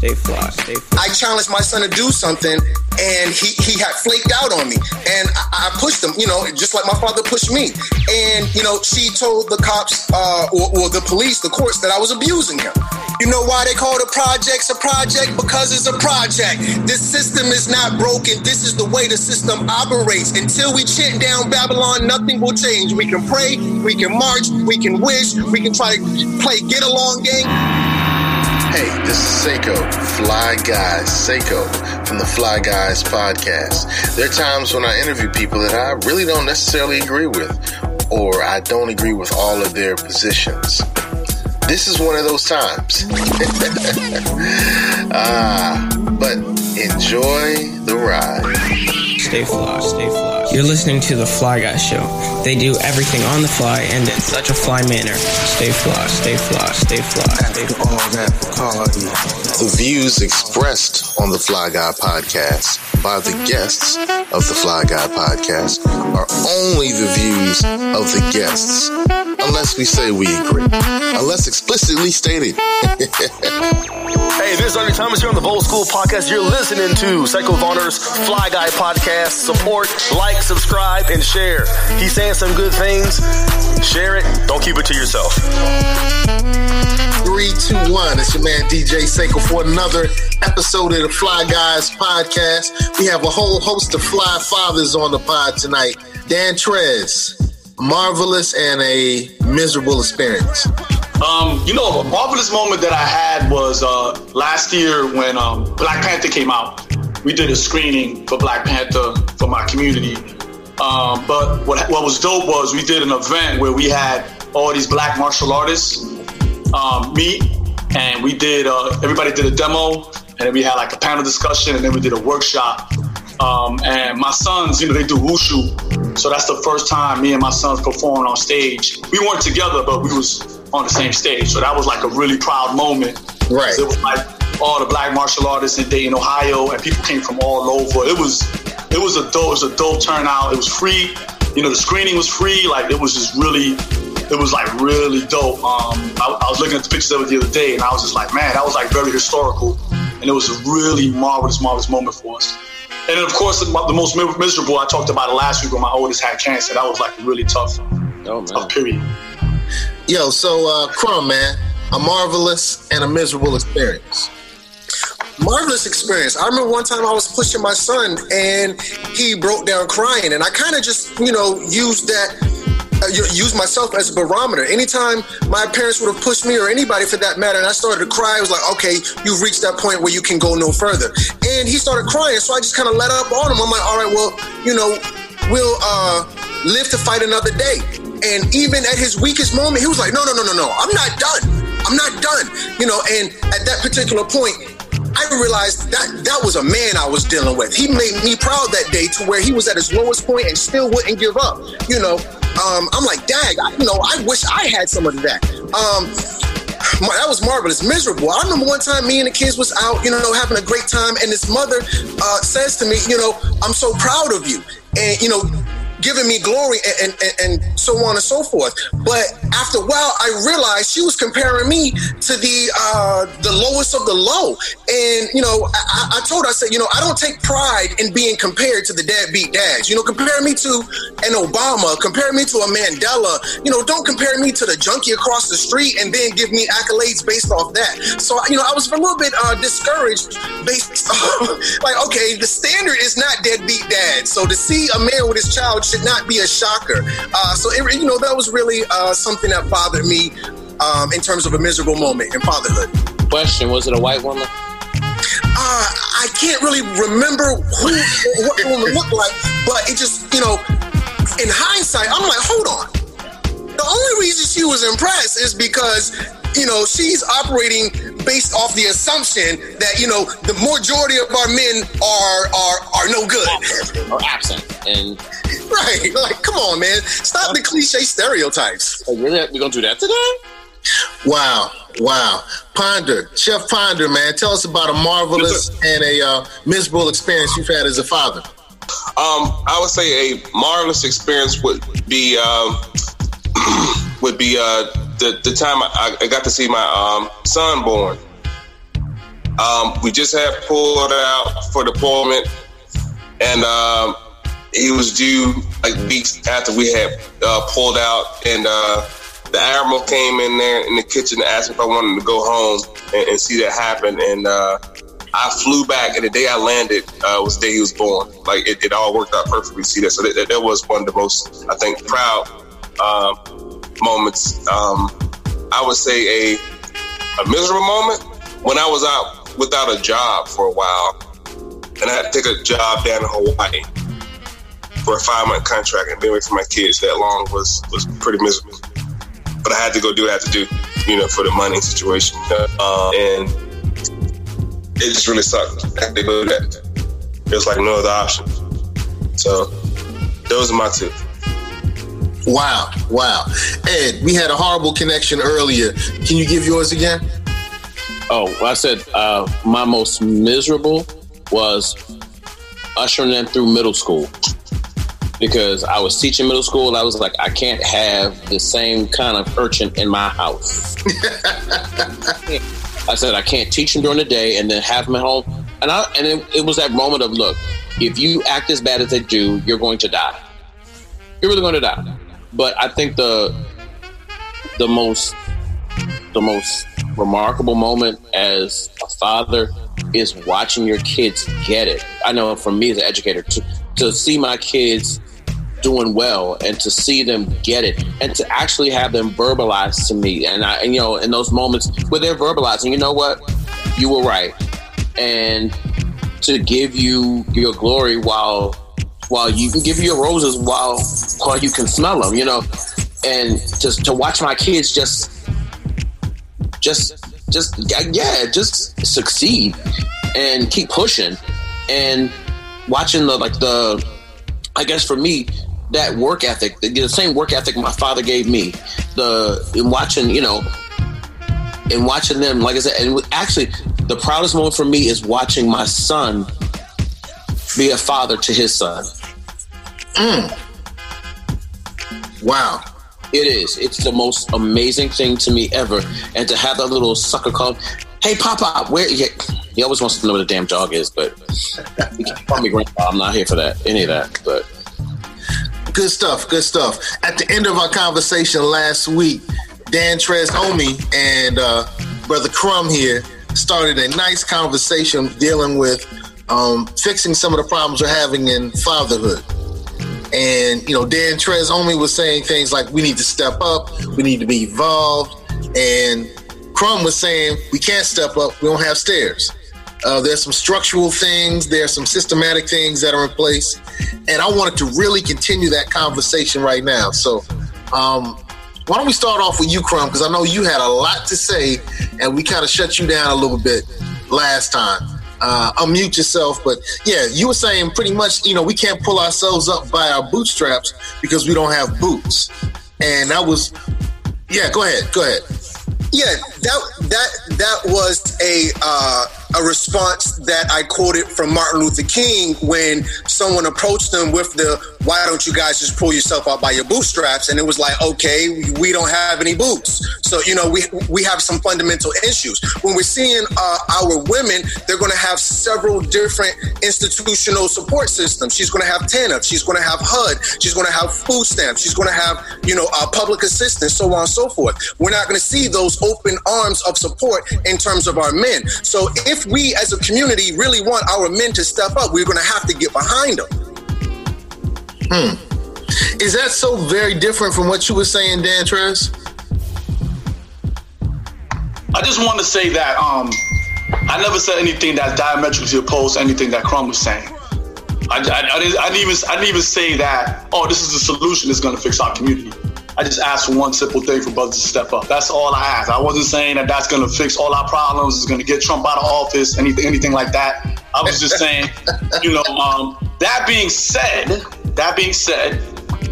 stay fly, stay fly. I challenged my son to do something, and he, he had flaked out on me. And I, I pushed him, you know, just like my father pushed me. And, you know, she told the cops, uh, or, or the police, the courts, that I was abusing him. You know why they call the projects a project? Because it's a project. This system is not broken. This is the way the system operates. Until we chant down Babylon, nothing will change. We can pray, we can march, we can wish, we can try to play get along game. Hey, this is Seiko, Fly Guys, Seiko from the Fly Guys podcast. There are times when I interview people that I really don't necessarily agree with, or I don't agree with all of their positions. This is one of those times. ah, but enjoy the ride. Stay fly, stay fly. You're listening to the Fly Guy Show. They do everything on the fly and in such a fly manner. Stay fly, stay fly, stay fly, stay fly. all that party. The views expressed on the Fly Guy podcast by the guests of the Fly Guy podcast are only the views of the guests, unless we say we agree, unless explicitly stated. Hey, this is Ernie Thomas here on the Bold School Podcast. You're listening to Psycho Vonner's Fly Guy Podcast. Support, like, subscribe, and share. He's saying some good things. Share it. Don't keep it to yourself. Three, two, one. It's your man DJ Seiko for another episode of the Fly Guys podcast. We have a whole host of fly fathers on the pod tonight. Dan Trez, marvelous and a miserable experience. Um, you know, a marvelous moment that I had was uh, last year when um, Black Panther came out. We did a screening for Black Panther for my community. Um, but what, what was dope was we did an event where we had all these black martial artists um, meet, and we did. Uh, everybody did a demo, and then we had like a panel discussion, and then we did a workshop. Um, and my sons, you know, they do wushu, so that's the first time me and my sons performed on stage. We weren't together, but we was on the same stage, so that was like a really proud moment. Right. It was like all the black martial artists in Dayton, Ohio, and people came from all over. It was it was a dope, it was a dope turnout. It was free. You know, the screening was free. Like it was just really, it was like really dope. Um, I, I was looking at the pictures of it the other day, and I was just like, man, that was like very historical, and it was a really marvelous, marvelous moment for us. And then, of course, the, the most miserable. I talked about it last week when my oldest had cancer. That was like a really tough, Oh, tough period. Yo, so uh, Crumb, man, a marvelous and a miserable experience. marvelous experience. I remember one time I was pushing my son and he broke down crying, and I kind of just, you know, used that. Uh, use myself as a barometer. Anytime my parents would have pushed me or anybody for that matter, and I started to cry, I was like, okay, you've reached that point where you can go no further. And he started crying, so I just kind of let up on him. I'm like, all right, well, you know, we'll uh, live to fight another day. And even at his weakest moment, he was like, no, no, no, no, no, I'm not done. I'm not done. You know, and at that particular point, I realized that that was a man I was dealing with. He made me proud that day to where he was at his lowest point and still wouldn't give up. You know, um, I'm like, dag, I, you know, I wish I had some of that. Um, my- that was marvelous. Miserable. I remember one time me and the kids was out, you know, having a great time, and this mother uh, says to me, you know, I'm so proud of you, and you know, giving me glory and, and, and so on and so forth. But after a while, I realized she was comparing me to the uh, the lowest of the low. And you know, I, I told her, I said, you know, I don't take pride in being compared to the deadbeat dads. You know, compare me to an Obama, compare me to a Mandela. You know, don't compare me to the junkie across the street and then give me accolades based off that. So you know, I was a little bit uh, discouraged based on like, okay, the standard is not deadbeat dad. So to see a man with his child should not be a shocker. Uh, so it, you know, that was really uh, something that bothered me um, in terms of a miserable moment in fatherhood. Question: Was it a white woman? Uh, I can't really remember who what the woman looked like, but it just, you know, in hindsight, I'm like, hold on. The only reason she was impressed is because, you know, she's operating based off the assumption that, you know, the majority of our men are are are no good. or absent? And right. Like, come on, man. Stop the cliche stereotypes. like, really, we gonna do that today? Wow, wow. Ponder, Chef Ponder, man, tell us about a marvelous and a uh, miserable experience you've had as a father. Um, I would say a marvelous experience would be um, would be uh, the the time I, I got to see my um, son born. Um, we just had pulled out for deployment, and um, he was due like weeks after we had uh, pulled out, and uh, the admiral came in there in the kitchen and asked if I wanted to go home and, and see that happen, and uh, I flew back, and the day I landed uh, was the day he was born. Like it, it all worked out perfectly. See that, so that, that was one of the most I think proud um, moments. Um, I would say a a miserable moment when I was out without a job for a while, and I had to take a job down in Hawaii for a five month contract and be away from my kids that long was was pretty miserable. But I had to go do what I had to do, you know, for the money situation, uh, and it just really sucked. I had to go do that. There was like no other option. So those are my two. Wow, wow. Ed, we had a horrible connection earlier. Can you give yours again? Oh, I said uh, my most miserable was ushering them through middle school because I was teaching middle school. I was like, I can't have the same kind of urchin in my house. I said I can't teach them during the day and then have them at home. And I and it, it was that moment of look, if you act as bad as they do, you're going to die. You're really going to die. But I think the the most the most remarkable moment as a father is watching your kids get it. I know for me as an educator to to see my kids doing well and to see them get it and to actually have them verbalize to me. And I and, you know in those moments where they're verbalizing you know what? You were right. And to give you your glory while while you can give you your roses while while you can smell them you know and just to watch my kids just just just yeah just succeed and keep pushing and watching the like the I guess for me that work ethic, the same work ethic my father gave me, the in watching, you know, in watching them, like I said, and actually, the proudest moment for me is watching my son be a father to his son. Mm. Wow. It is. It's the most amazing thing to me ever. And to have that little sucker called, hey, Papa, where? He, he always wants to know where the damn dog is, but he can call me grandpa. I'm not here for that, any of that. But good stuff, good stuff. At the end of our conversation last week, Dan Tres Omi and uh, Brother Crumb here started a nice conversation dealing with um, fixing some of the problems we're having in fatherhood. And, you know, Dan Tres only was saying things like, we need to step up, we need to be involved. And Crumb was saying, we can't step up, we don't have stairs. Uh, there's some structural things, there's some systematic things that are in place. And I wanted to really continue that conversation right now. So, um, why don't we start off with you, Crumb? Because I know you had a lot to say, and we kind of shut you down a little bit last time. Uh, unmute yourself, but yeah, you were saying pretty much, you know, we can't pull ourselves up by our bootstraps because we don't have boots, and that was, yeah. Go ahead, go ahead. Yeah, that that that was a uh, a response that I quoted from Martin Luther King when someone approached him with the "Why don't you guys just pull yourself out by your bootstraps?" And it was like, "Okay, we don't have any boots, so you know we we have some fundamental issues." When we're seeing uh, our women, they're going to have several different institutional support systems. She's going to have TANF, she's going to have HUD, she's going to have food stamps, she's going to have you know uh, public assistance, so on and so forth. We're not going to see those open arms of support in terms of our men. So if we as a community really want our men to step up, we're going to have to get behind them. Hmm. Is that so very different from what you were saying, Dan Tres? I just want to say that um, I never said anything that diametrically opposed to anything that Crumb was saying. I, I, I, didn't, I, didn't, even I didn't even say that. Oh, this is the solution that's going to fix our community. I just asked for one simple thing for brothers to step up. That's all I asked. I wasn't saying that that's going to fix all our problems. It's going to get Trump out of office. Anything, anything like that. I was just saying, you know. Um, that being said, that being said,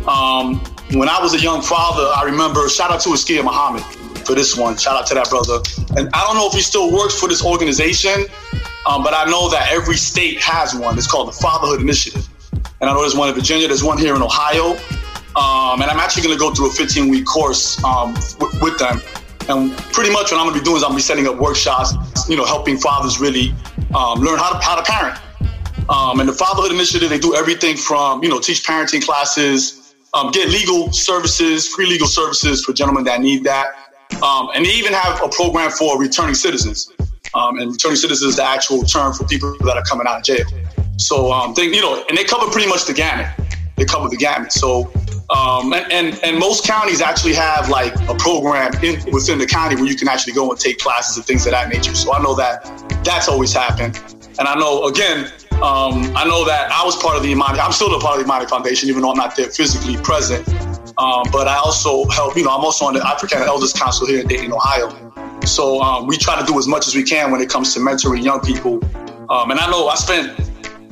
um, when I was a young father, I remember. Shout out to Askia Muhammad for this one. Shout out to that brother. And I don't know if he still works for this organization, um, but I know that every state has one. It's called the Fatherhood Initiative. And I know there's one in Virginia. There's one here in Ohio. Um, and I'm actually going to go through a 15 week course um, w- with them. And pretty much what I'm gonna be doing is I'm gonna be setting up workshops, you know, helping fathers really um, learn how to how to parent. Um, and the Fatherhood Initiative, they do everything from you know teach parenting classes, um, get legal services, free legal services for gentlemen that need that, um, and they even have a program for returning citizens. And returning citizens is the actual term for people that are coming out of jail. So they, you know, and they cover pretty much the gamut. They cover the gamut. So um, and, and, and most counties actually have like a program in, within the county where you can actually go and take classes and things of that nature. So I know that that's always happened, and I know again, um, I know that I was part of the Imani. I'm still a part of the Imani Foundation, even though I'm not there physically present. Um, but I also help. You know, I'm also on the African Elders Council here in Dayton, Ohio. So um, we try to do as much as we can when it comes to mentoring young people. Um, and I know I spent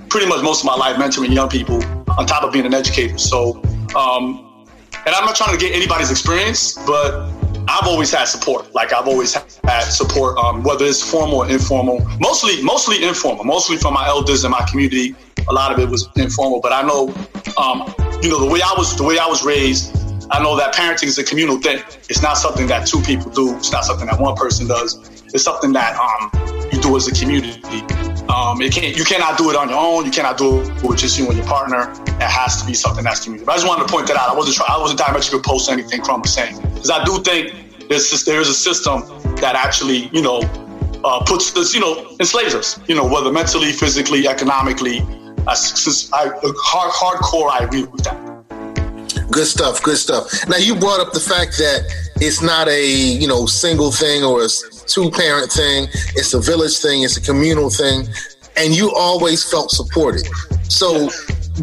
pretty much most of my life mentoring young people on top of being an educator. So um, and I'm not trying to get anybody's experience, but I've always had support. Like I've always had support, um, whether it's formal or informal. Mostly, mostly informal. Mostly from my elders and my community. A lot of it was informal, but I know, um, you know, the way I was, the way I was raised. I know that parenting is a communal thing. It's not something that two people do. It's not something that one person does. It's something that um, you do as a community. Um, it can't, you cannot do it on your own. You cannot do it with just you and your partner. It has to be something that's community. But I just wanted to point that out. I wasn't trying, I wasn't diametrically opposed to anything Crumb was saying because I do think there's there is a system that actually you know uh, puts this you know enslaves us. You know whether mentally, physically, economically. I, I, hard, hardcore, I agree with that. Good stuff. Good stuff. Now you brought up the fact that it's not a you know single thing or a two parent thing. It's a village thing. It's a communal thing, and you always felt supported. So.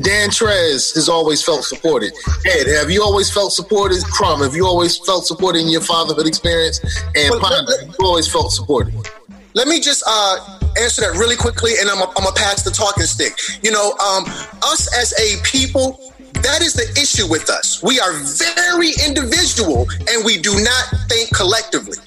Dan Trez has always felt supported. Ed, have you always felt supported? Crumb, have you always felt supported in your fatherhood experience? And well, Ponda, have you always felt supported? Let me just uh, answer that really quickly, and I'm going to pass the talking stick. You know, um, us as a people, that is the issue with us. We are very individual and we do not think collectively.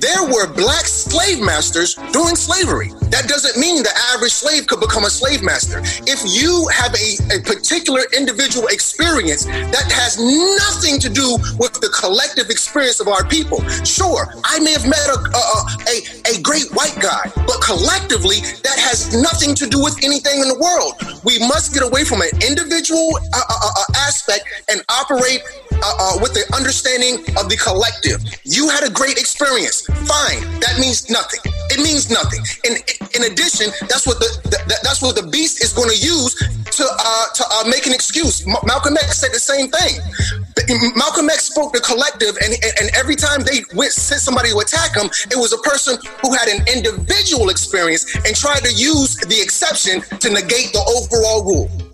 There were black slave masters during slavery. That doesn't mean the average slave could become a slave master. If you have a, a particular individual experience that has nothing to do with the collective experience of our people, sure, I may have met a, a, a, a great white guy, but collectively, that has nothing to do with anything in the world. We must get away from an individual uh, uh, uh, aspect and operate uh, uh, with the understanding of the collective. You had a great experience. Fine. That means nothing. It means nothing. And in addition, that's what the, the that's what the beast is going to use to uh, to uh, make an excuse. M- Malcolm X said the same thing. Malcolm X spoke the collective, and, and, and every time they went sent somebody to attack him, it was a person who had an individual experience and tried to use the exception to negate the overall rule.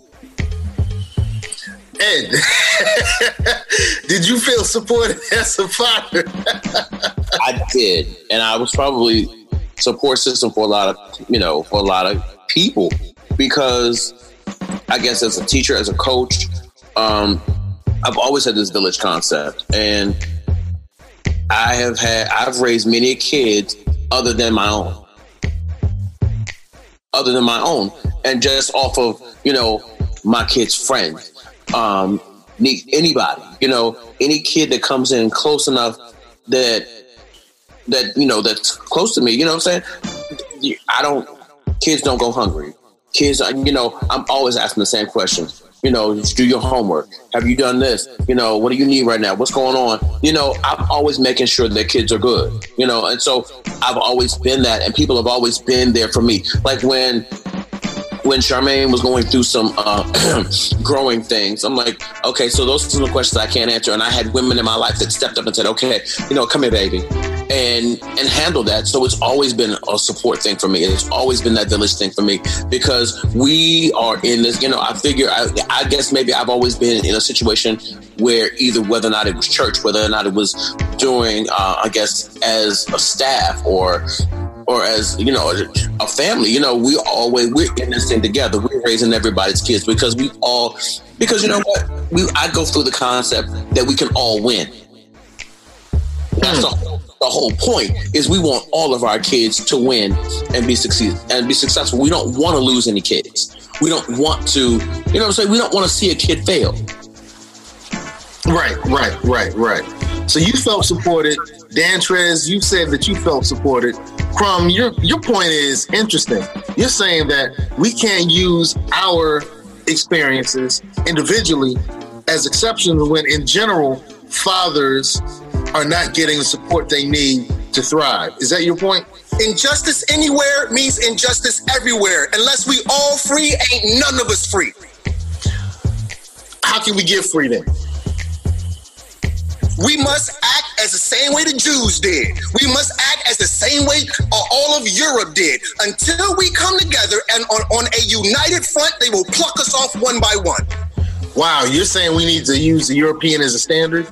Ed, did you feel supported as a father? I did, and I was probably support system for a lot of you know for a lot of people because I guess as a teacher, as a coach, um, I've always had this village concept, and I have had I've raised many kids other than my own, other than my own, and just off of you know my kids' friends um, anybody, you know, any kid that comes in close enough that that you know that's close to me. You know what I'm saying? I don't. Kids don't go hungry. Kids, you know, I'm always asking the same questions. You know, do your homework. Have you done this? You know, what do you need right now? What's going on? You know, I'm always making sure that kids are good. You know, and so I've always been that, and people have always been there for me. Like when when Charmaine was going through some uh, growing things, I'm like, okay, so those are some questions I can't answer. And I had women in my life that stepped up and said, okay, you know, come here, baby, and and handle that. So it's always been a support thing for me. It's always been that village thing for me because we are in this. You know, I figure, I, I guess maybe I've always been in a situation where either whether or not it was church, whether or not it was doing, uh, I guess, as a staff or or as you know a family you know we always we're in this thing together. We're raising everybody's kids because we all because you know what? We i go through the concept that we can all win. That's the, the whole point is we want all of our kids to win and be succeed and be successful. We don't want to lose any kids. We don't want to you know what i'm saying? We don't want to see a kid fail. Right right right right. So you felt supported. Dan Trez, you said that you felt supported. Crumb, your your point is interesting. You're saying that we can't use our experiences individually as exceptions when in general fathers are not getting the support they need to thrive. Is that your point? Injustice anywhere means injustice everywhere. Unless we all free, ain't none of us free. How can we get free then? We must act as the same way the Jews did. We must act as the same way uh, all of Europe did. Until we come together and on, on a united front, they will pluck us off one by one. Wow, you're saying we need to use the European as a standard?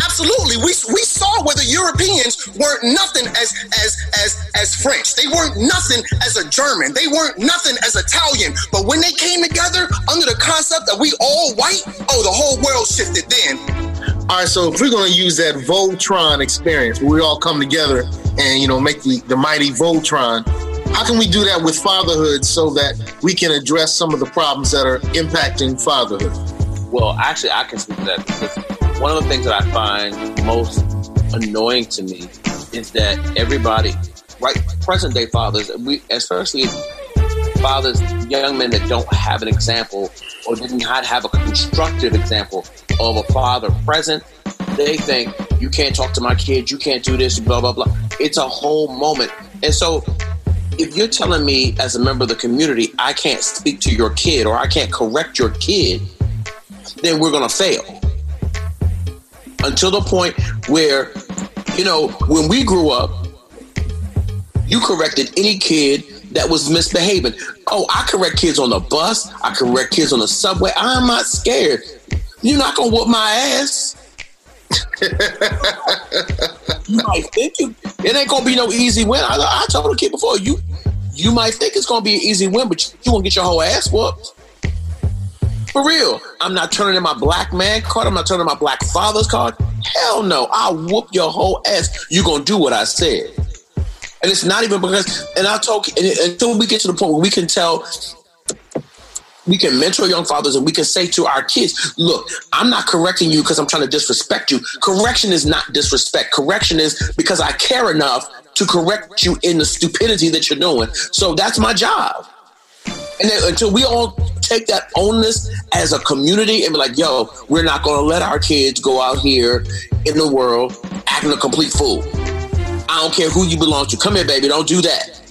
Absolutely. We, we saw where the Europeans weren't nothing as as as as French. They weren't nothing as a German. They weren't nothing as Italian. But when they came together under the concept that we all white, oh, the whole world shifted then. All right, so if we're going to use that Voltron experience, where we all come together and you know make the, the mighty Voltron, how can we do that with fatherhood so that we can address some of the problems that are impacting fatherhood? Well, actually, I can speak to that because one of the things that I find most annoying to me is that everybody, right, present day fathers, we especially fathers, young men that don't have an example or did not have a constructive example of a father present, they think you can't talk to my kids, you can't do this, blah blah blah. It's a whole moment, and so if you're telling me as a member of the community I can't speak to your kid or I can't correct your kid, then we're to fail until the point where, you know, when we grew up, you corrected any kid that was misbehaving. Oh, I correct kids on the bus. I correct kids on the subway. I'm not scared. You're not gonna whoop my ass. you might think you, it ain't gonna be no easy win. I, I told the kid before you, you might think it's gonna be an easy win, but you, you won't get your whole ass whooped. For real. I'm not turning in my black man card. I'm not turning in my black father's card. Hell no. I'll whoop your whole ass. You're going to do what I said. And it's not even because, and I told, until we get to the point where we can tell, we can mentor young fathers and we can say to our kids, look, I'm not correcting you because I'm trying to disrespect you. Correction is not disrespect. Correction is because I care enough to correct you in the stupidity that you're doing. So that's my job. And then until we all take that onus as a community and be like, yo, we're not going to let our kids go out here in the world acting a complete fool. I don't care who you belong to. Come here, baby. Don't do that.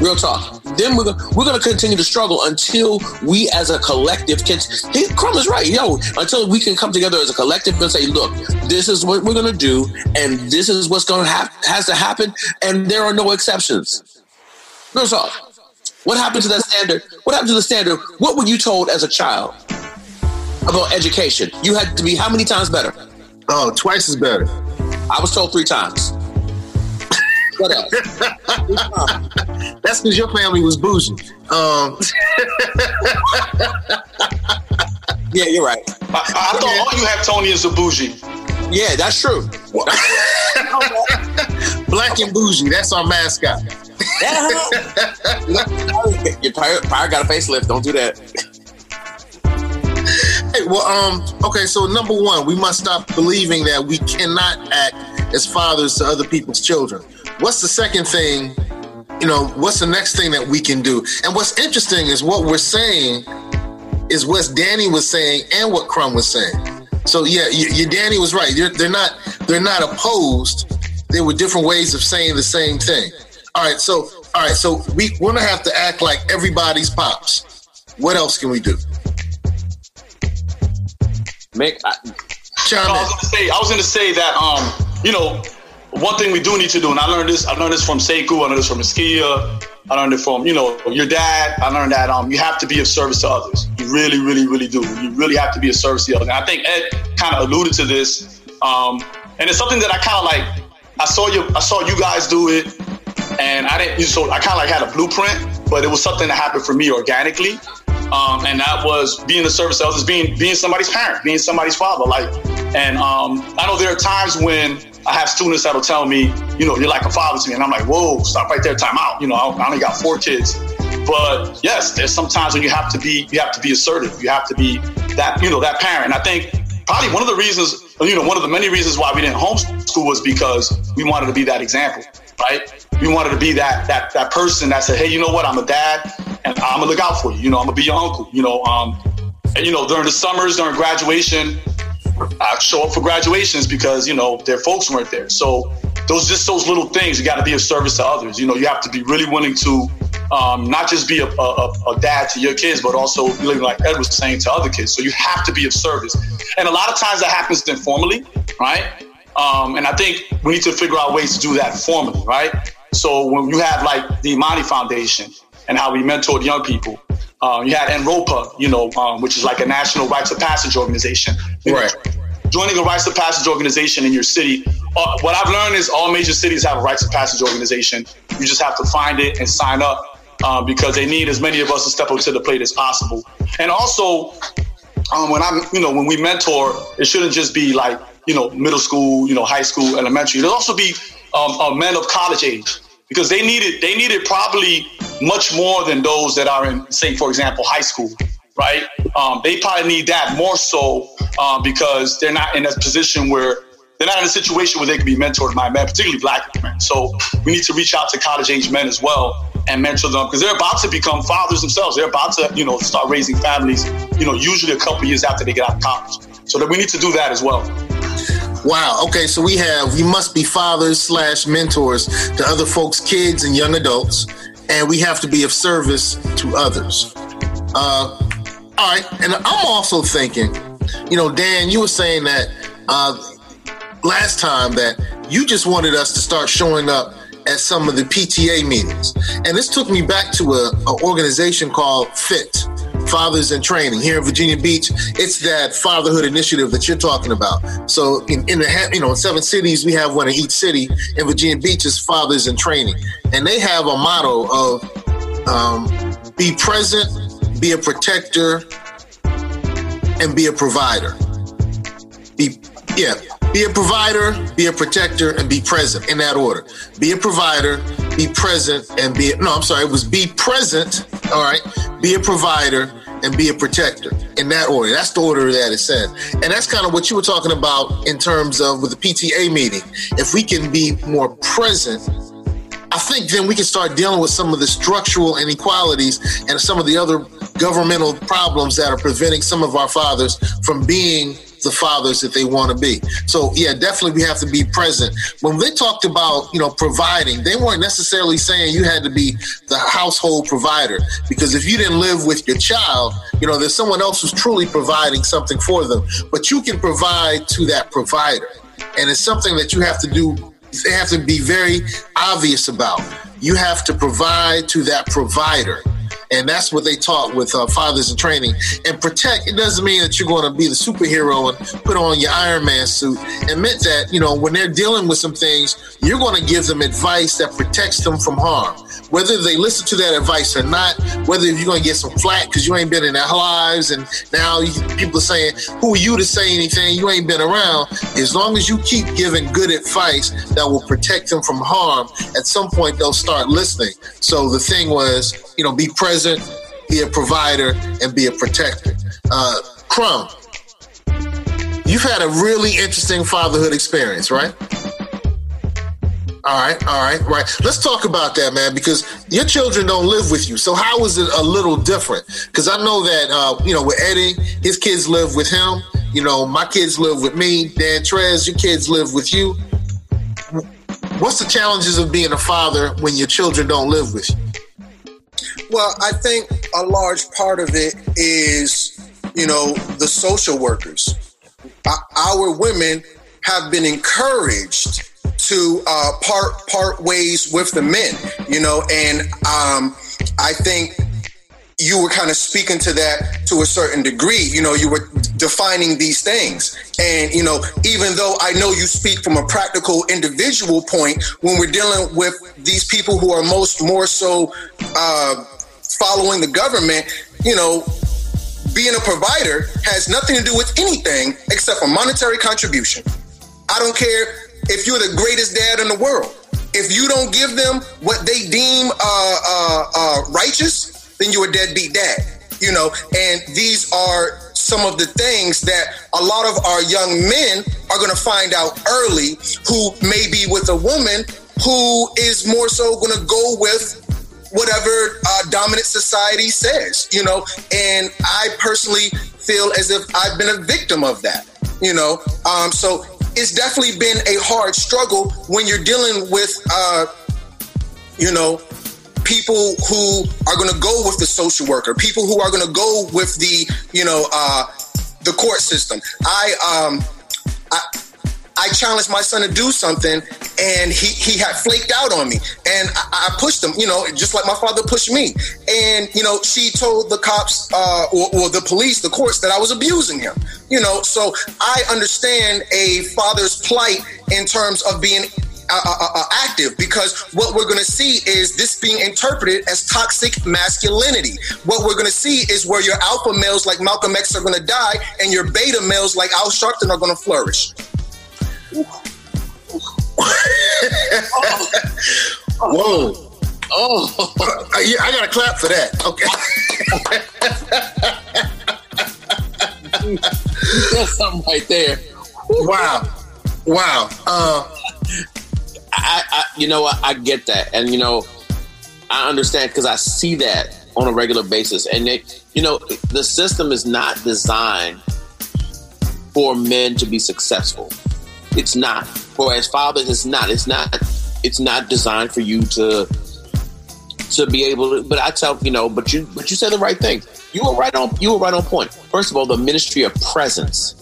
Real talk. Then we're gonna, we're going to continue to struggle until we as a collective can. He, Crumb is right, yo. Until we can come together as a collective and say, look, this is what we're going to do, and this is what's going to have has to happen, and there are no exceptions. Real talk. What happened to that standard? What happened to the standard? What were you told as a child about education? You had to be how many times better? Oh, twice as better. I was told three times. What else? That's because your family was bougie. Um. yeah, you're right. I, I thought all you have, Tony, is a bougie. Yeah, that's true. Black and bougie. That's our mascot. Your pirate, pirate got a facelift. Don't do that. Hey, well, um, okay. So number one, we must stop believing that we cannot act as fathers to other people's children. What's the second thing? You know, what's the next thing that we can do? And what's interesting is what we're saying is what Danny was saying and what Crumb was saying. So yeah, you, you Danny was right. They're, they're not they're not opposed. There were different ways of saying the same thing. All right, so all right, so we, gonna have to act like everybody's pops. What else can we do? Make I, I was gonna say I was gonna say that um, you know, one thing we do need to do, and I learned this, I learned this from Sekou, I learned this from Askia, I learned it from, you know, your dad. I learned that um, you have to be of service to others. You really, really, really do. You really have to be of service to others. And I think Ed kind of alluded to this. Um, and it's something that I kind of like, I saw you, I saw you guys do it and I didn't. So I kind of like had a blueprint, but it was something that happened for me organically, um, and that was being the service others, being being somebody's parent, being somebody's father. Like, and um, I know there are times when I have students that'll tell me, you know, you're like a father to me, and I'm like, whoa, stop right there, time out. You know, I only got four kids, but yes, there's sometimes when you have to be, you have to be assertive, you have to be that, you know, that parent. And I think probably one of the reasons you know, one of the many reasons why we didn't homeschool was because we wanted to be that example, right? We wanted to be that that that person that said, hey, you know what? I'm a dad, I'm gonna look out for you. You know, I'm gonna be your uncle. You know, um, and you know, during the summers, during graduation, I show up for graduations because you know their folks weren't there. So those just those little things. You got to be of service to others. You know, you have to be really willing to um, not just be a, a, a, dad to your kids, but also like Ed was saying to other kids. So you have to be of service. And a lot of times that happens informally, right? Um, and I think we need to figure out ways to do that formally, right? So when you have like the Imani Foundation and how we mentored young people, um, you had NROPA, you know, um, which is like a national rites of passage organization. Right. Know, joining a rites of passage organization in your city. Uh, what I've learned is all major cities have a rites of passage organization. You just have to find it and sign up uh, because they need as many of us to step up to the plate as possible. And also, um, when I'm, you know, when we mentor, it shouldn't just be like, you know, middle school, you know, high school, elementary. There'll also be um, uh, men of college age because they need it. They need it probably much more than those that are in, say, for example, high school. Right? Um, they probably need that more so um, because they're not in a position where they're not in a situation where they can be mentored by men, particularly black men. So we need to reach out to college age men as well and mentor them because they're about to become fathers themselves. They're about to, you know, start raising families, you know, usually a couple years after they get out of college. So that we need to do that as well. Wow. Okay. So we have we must be fathers slash mentors to other folks' kids and young adults, and we have to be of service to others. Uh, all right. And I'm also thinking, you know, Dan, you were saying that uh, last time that you just wanted us to start showing up at some of the PTA meetings, and this took me back to a, a organization called FIT Fathers in Training here in Virginia Beach. It's that fatherhood initiative that you're talking about. So in, in the you know in seven cities we have one in each city. In Virginia Beach is Fathers in Training, and they have a motto of um, be present, be a protector, and be a provider. Be yeah, be a provider, be a protector, and be present in that order. Be a provider, be present, and be no, I'm sorry, it was be present, all right, be a provider, and be a protector in that order. That's the order that it said. And that's kind of what you were talking about in terms of with the PTA meeting. If we can be more present, I think then we can start dealing with some of the structural inequalities and some of the other governmental problems that are preventing some of our fathers from being the fathers that they want to be. So yeah, definitely we have to be present. When they talked about, you know, providing, they weren't necessarily saying you had to be the household provider because if you didn't live with your child, you know, there's someone else who's truly providing something for them, but you can provide to that provider. And it's something that you have to do they have to be very obvious about. You have to provide to that provider and that's what they taught with uh, fathers in training. And protect it doesn't mean that you're going to be the superhero and put on your Iron Man suit. It meant that you know when they're dealing with some things, you're going to give them advice that protects them from harm. Whether they listen to that advice or not, whether you're going to get some flack because you ain't been in their lives, and now people are saying, "Who are you to say anything? You ain't been around." As long as you keep giving good advice that will protect them from harm, at some point they'll start listening. So the thing was, you know, be present, be a provider, and be a protector. Uh, Crumb, you've had a really interesting fatherhood experience, right? All right, all right, right. Let's talk about that, man, because your children don't live with you. So how is it a little different? Because I know that uh, you know with Eddie, his kids live with him. You know, my kids live with me. Dan Trez, your kids live with you. What's the challenges of being a father when your children don't live with you? Well, I think a large part of it is, you know, the social workers. Our women have been encouraged to uh, part part ways with the men, you know, and um, I think you were kind of speaking to that to a certain degree. You know, you were defining these things. And, you know, even though I know you speak from a practical individual point, when we're dealing with these people who are most more so uh, following the government, you know, being a provider has nothing to do with anything except a monetary contribution. I don't care if you're the greatest dad in the world. If you don't give them what they deem uh, uh, uh, righteous, then you're a deadbeat dad. You know, and these are some of the things that a lot of our young men are going to find out early who may be with a woman who is more so going to go with whatever uh, dominant society says, you know. And I personally feel as if I've been a victim of that, you know. Um, so it's definitely been a hard struggle when you're dealing with, uh, you know, people who are going to go with the social worker, people who are going to go with the, you know, uh, the court system. I, um, I, I challenged my son to do something, and he he had flaked out on me, and I, I, pushed him, you know, just like my father pushed me. And you know, she told the cops uh, or, or the police, the courts, that I was abusing him. You know, so I understand a father's plight in terms of being uh, uh, uh, active because what we're going to see is this being interpreted as toxic masculinity. What we're going to see is where your alpha males like Malcolm X are going to die and your beta males like Al Sharpton are going to flourish. Whoa. Oh, yeah, I got to clap for that. Okay. That's something right there. Wow. Wow. Uh, I, I, you know, I, I get that, and you know, I understand because I see that on a regular basis, and they, you know, the system is not designed for men to be successful. It's not. For as fathers, it's not. It's not. It's not designed for you to to be able to. But I tell you know, but you but you said the right thing. You were right on. You were right on point. First of all, the ministry of presence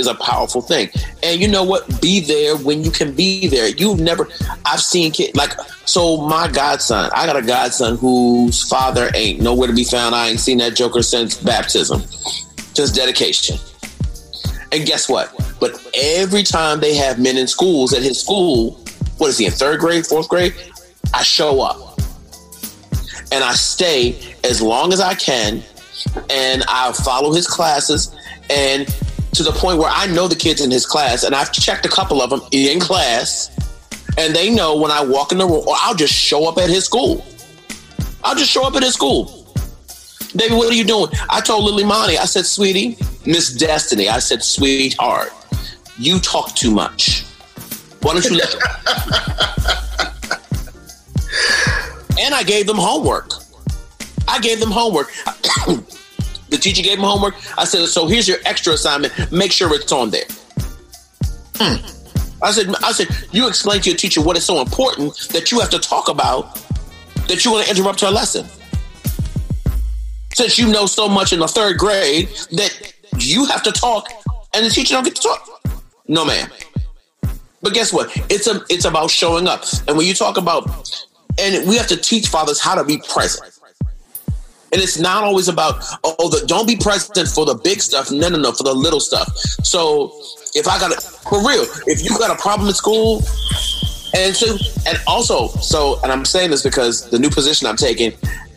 is a powerful thing. And you know what? Be there when you can be there. You've never, I've seen kids like, so my godson, I got a godson whose father ain't nowhere to be found. I ain't seen that joker since baptism, just dedication. And guess what? But every time they have men in schools at his school, what is he in third grade, fourth grade? I show up and I stay as long as I can and I follow his classes. And to the point where I know the kids in his class, and I've checked a couple of them in class, and they know when I walk in the room, or I'll just show up at his school. I'll just show up at his school. David, what are you doing? I told Lily Monty, I said, sweetie, Miss Destiny, I said, sweetheart, you talk too much. Why don't you let And I gave them homework. I gave them homework. The teacher gave them homework. I said, so here's your extra assignment. Make sure it's on there. Hmm. I said, I said, you explain to your teacher what is so important that you have to talk about that you want to interrupt her lesson. Since you know so much in the third grade that you have to talk and the teacher don't get to talk. No, man. But guess what? It's a it's about showing up. And when you talk about and we have to teach fathers how to be present. And it's not always about, oh, the, don't be present for the big stuff. No, no, no, for the little stuff. So if I got it for real, if you got a problem at school, and so, and also, so, and I'm saying this because the new position I'm taking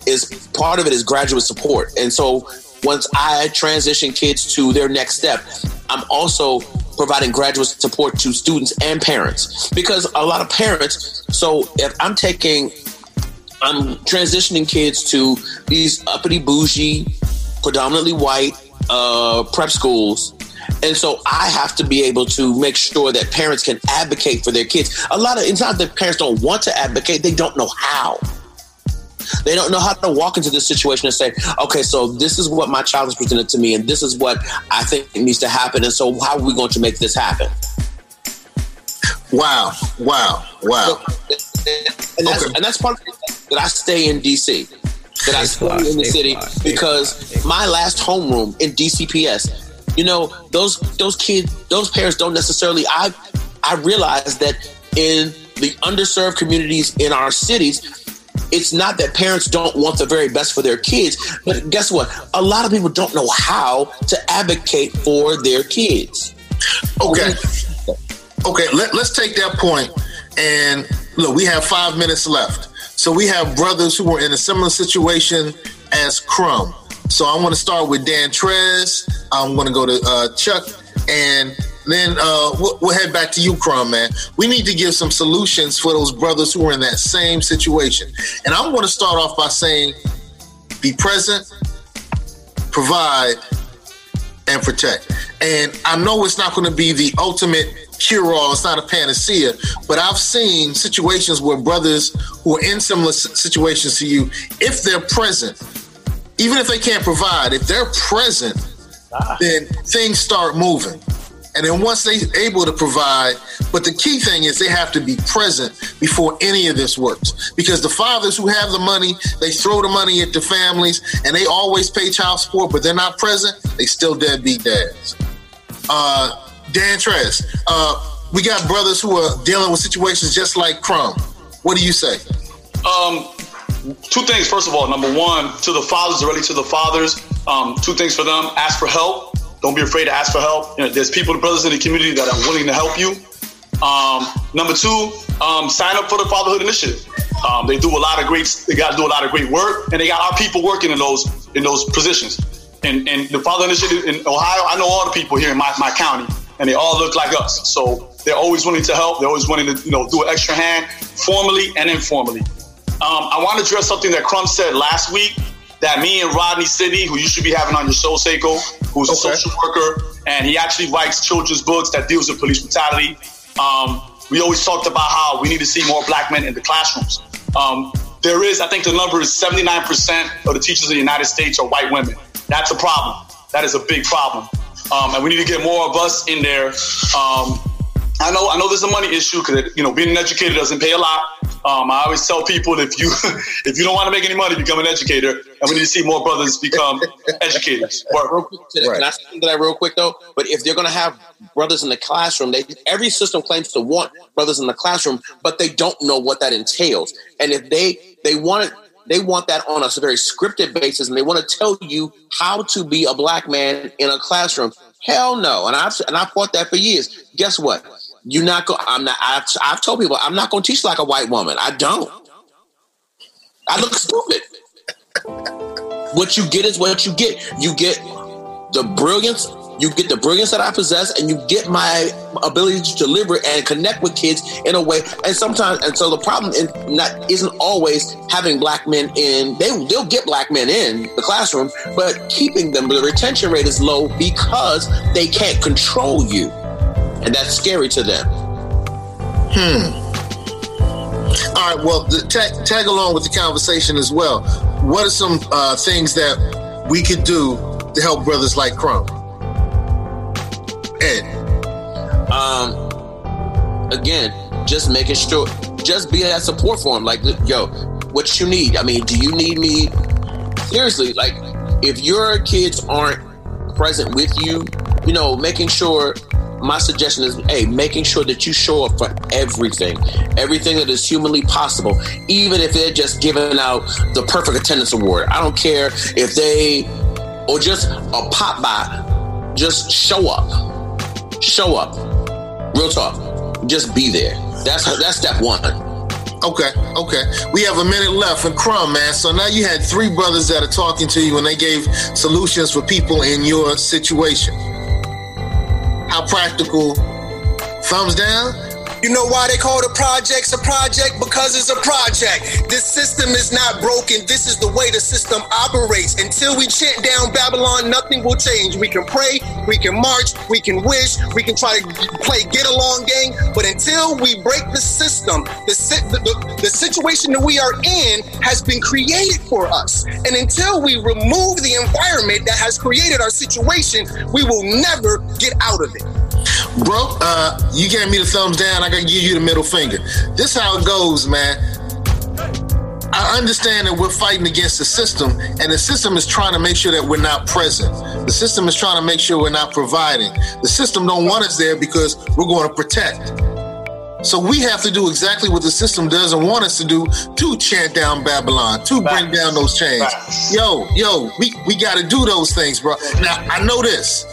is part of it is graduate support. And so once I transition kids to their next step, I'm also providing graduate support to students and parents because a lot of parents. So if I'm taking I'm transitioning kids to these uppity bougie, predominantly white uh, prep schools. And so I have to be able to make sure that parents can advocate for their kids. A lot of it's not that parents don't want to advocate, they don't know how. They don't know how to walk into this situation and say, okay, so this is what my child has presented to me, and this is what I think needs to happen. And so, how are we going to make this happen? Wow, wow, wow. So, and, that's, okay. and that's part of that I stay in DC. That I stay in the city because my last homeroom in DCPS, you know, those those kids, those parents don't necessarily. I I realize that in the underserved communities in our cities, it's not that parents don't want the very best for their kids, but guess what? A lot of people don't know how to advocate for their kids. Okay. Okay, let, let's take that point and look, we have five minutes left. So we have brothers who are in a similar situation as Crumb. So I want to start with Dan Trez. I'm going to go to uh, Chuck, and then uh, we'll, we'll, head back to you, Crumb, man. We need to give some solutions for those brothers who are in that same situation. And I'm going to start off by saying, be present, provide, and protect. And I know it's not going to be the ultimate cure all, it's not a panacea, but I've seen situations where brothers who are in similar situations to you, if they're present, even if they can't provide, if they're present, ah. then things start moving. And then once they're able to provide, but the key thing is they have to be present before any of this works. Because the fathers who have the money, they throw the money at the families and they always pay child support, but they're not present, they still deadbeat dads. Uh, Dan Trez, uh, we got brothers who are dealing with situations just like Crumb. What do you say? Um, two things. First of all, number one, to the fathers, already to the fathers, um, two things for them. Ask for help don't be afraid to ask for help. You know, there's people, brothers in the community that are willing to help you. Um, number two, um, sign up for the Fatherhood Initiative. Um, they do a lot of great. They got to do a lot of great work, and they got our people working in those in those positions. And, and the Father Initiative in Ohio, I know all the people here in my, my county, and they all look like us. So they're always willing to help. They're always willing to you know do an extra hand, formally and informally. Um, I want to address something that Crumb said last week that me and Rodney Sidney, who you should be having on your show, Seiko, who's okay. a social worker, and he actually writes children's books that deals with police brutality. Um, we always talked about how we need to see more black men in the classrooms. Um, there is, I think the number is 79% of the teachers in the United States are white women. That's a problem. That is a big problem. Um, and we need to get more of us in there. Um, I know, I know there's a money issue because, you know, being an educator doesn't pay a lot. Um, I always tell people if you if you don't want to make any money, become an educator, and we need to see more brothers become educators. But Real quick, right. Can I say that real quick though? But if they're going to have brothers in the classroom, they every system claims to want brothers in the classroom, but they don't know what that entails. And if they they want it, they want that on a very scripted basis, and they want to tell you how to be a black man in a classroom. Hell no, and I've and I fought that for years. Guess what? You're not going. I'm not. I've, I've told people I'm not going to teach like a white woman. I don't. I look stupid. what you get is what you get. You get the brilliance. You get the brilliance that I possess, and you get my ability to deliver and connect with kids in a way. And sometimes, and so the problem is not isn't always having black men in. They they'll get black men in the classroom, but keeping them. The retention rate is low because they can't control you and that's scary to them. Hmm. All right. Well, tag, tag along with the conversation as well. What are some uh, things that we could do to help brothers like Crumb? Ed. Um. Again, just making sure, just be that support for him. Like, yo, what you need? I mean, do you need me? Seriously, like, if your kids aren't present with you, you know, making sure my suggestion is hey making sure that you show up for everything. Everything that is humanly possible even if they're just giving out the perfect attendance award. I don't care if they or just a pop by just show up. Show up. Real talk. Just be there. That's that's step one. Okay, okay. We have a minute left and Crumb, man. So now you had three brothers that are talking to you and they gave solutions for people in your situation how practical. Thumbs down. You know why they call the projects a project? Because it's a project. This system is not broken. This is the way the system operates. Until we chant down Babylon, nothing will change. We can pray, we can march, we can wish, we can try to play get along game, But until we break the system, the, the, the, the situation that we are in has been created for us. And until we remove the environment that has created our situation, we will never get out of it. Bro, uh, you gave me the thumbs down. I gotta give you the middle finger. This how it goes, man. I understand that we're fighting against the system, and the system is trying to make sure that we're not present. The system is trying to make sure we're not providing. The system don't want us there because we're going to protect. So we have to do exactly what the system doesn't want us to do to chant down Babylon, to bring down those chains. Yo, yo, we, we got to do those things, bro. Now, I know this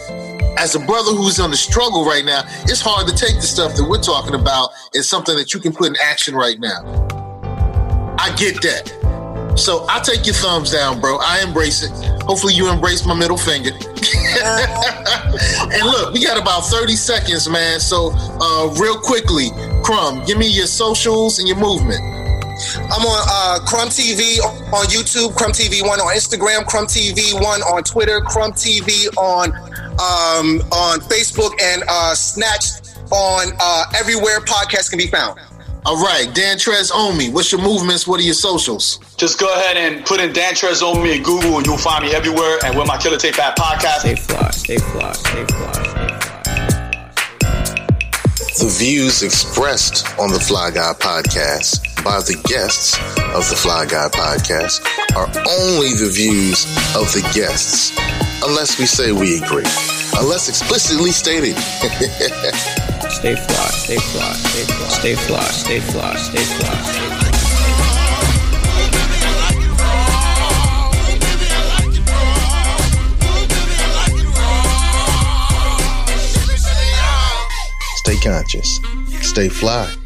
as a brother who's on the struggle right now, it's hard to take the stuff that we're talking about as something that you can put in action right now. I get that. So I take your thumbs down, bro. I embrace it. Hopefully you embrace my middle finger. and look, we got about 30 seconds, man. So uh, real quickly, Crumb, give me your socials and your movement. I'm on uh, Crumb TV on YouTube, Crumb TV One on Instagram, Crumb TV One on Twitter, Crumb TV on um, on Facebook and uh, Snatched on uh, everywhere podcasts can be found. All right, Dan Trez Omi, what's your movements? What are your socials? Just go ahead and put in Dan Trez Omi in Google and you'll find me everywhere. And with my Killer Tape At podcast. Stay fly, stay fly, stay fly. The views expressed on the Fly Guy podcast by the guests of the Fly Guy podcast are only the views of the guests, unless we say we agree, unless explicitly stated. Stay fly, stay fly, stay fly, stay fly, stay fly, stay fly, stay fly. Stay conscious, stay fly.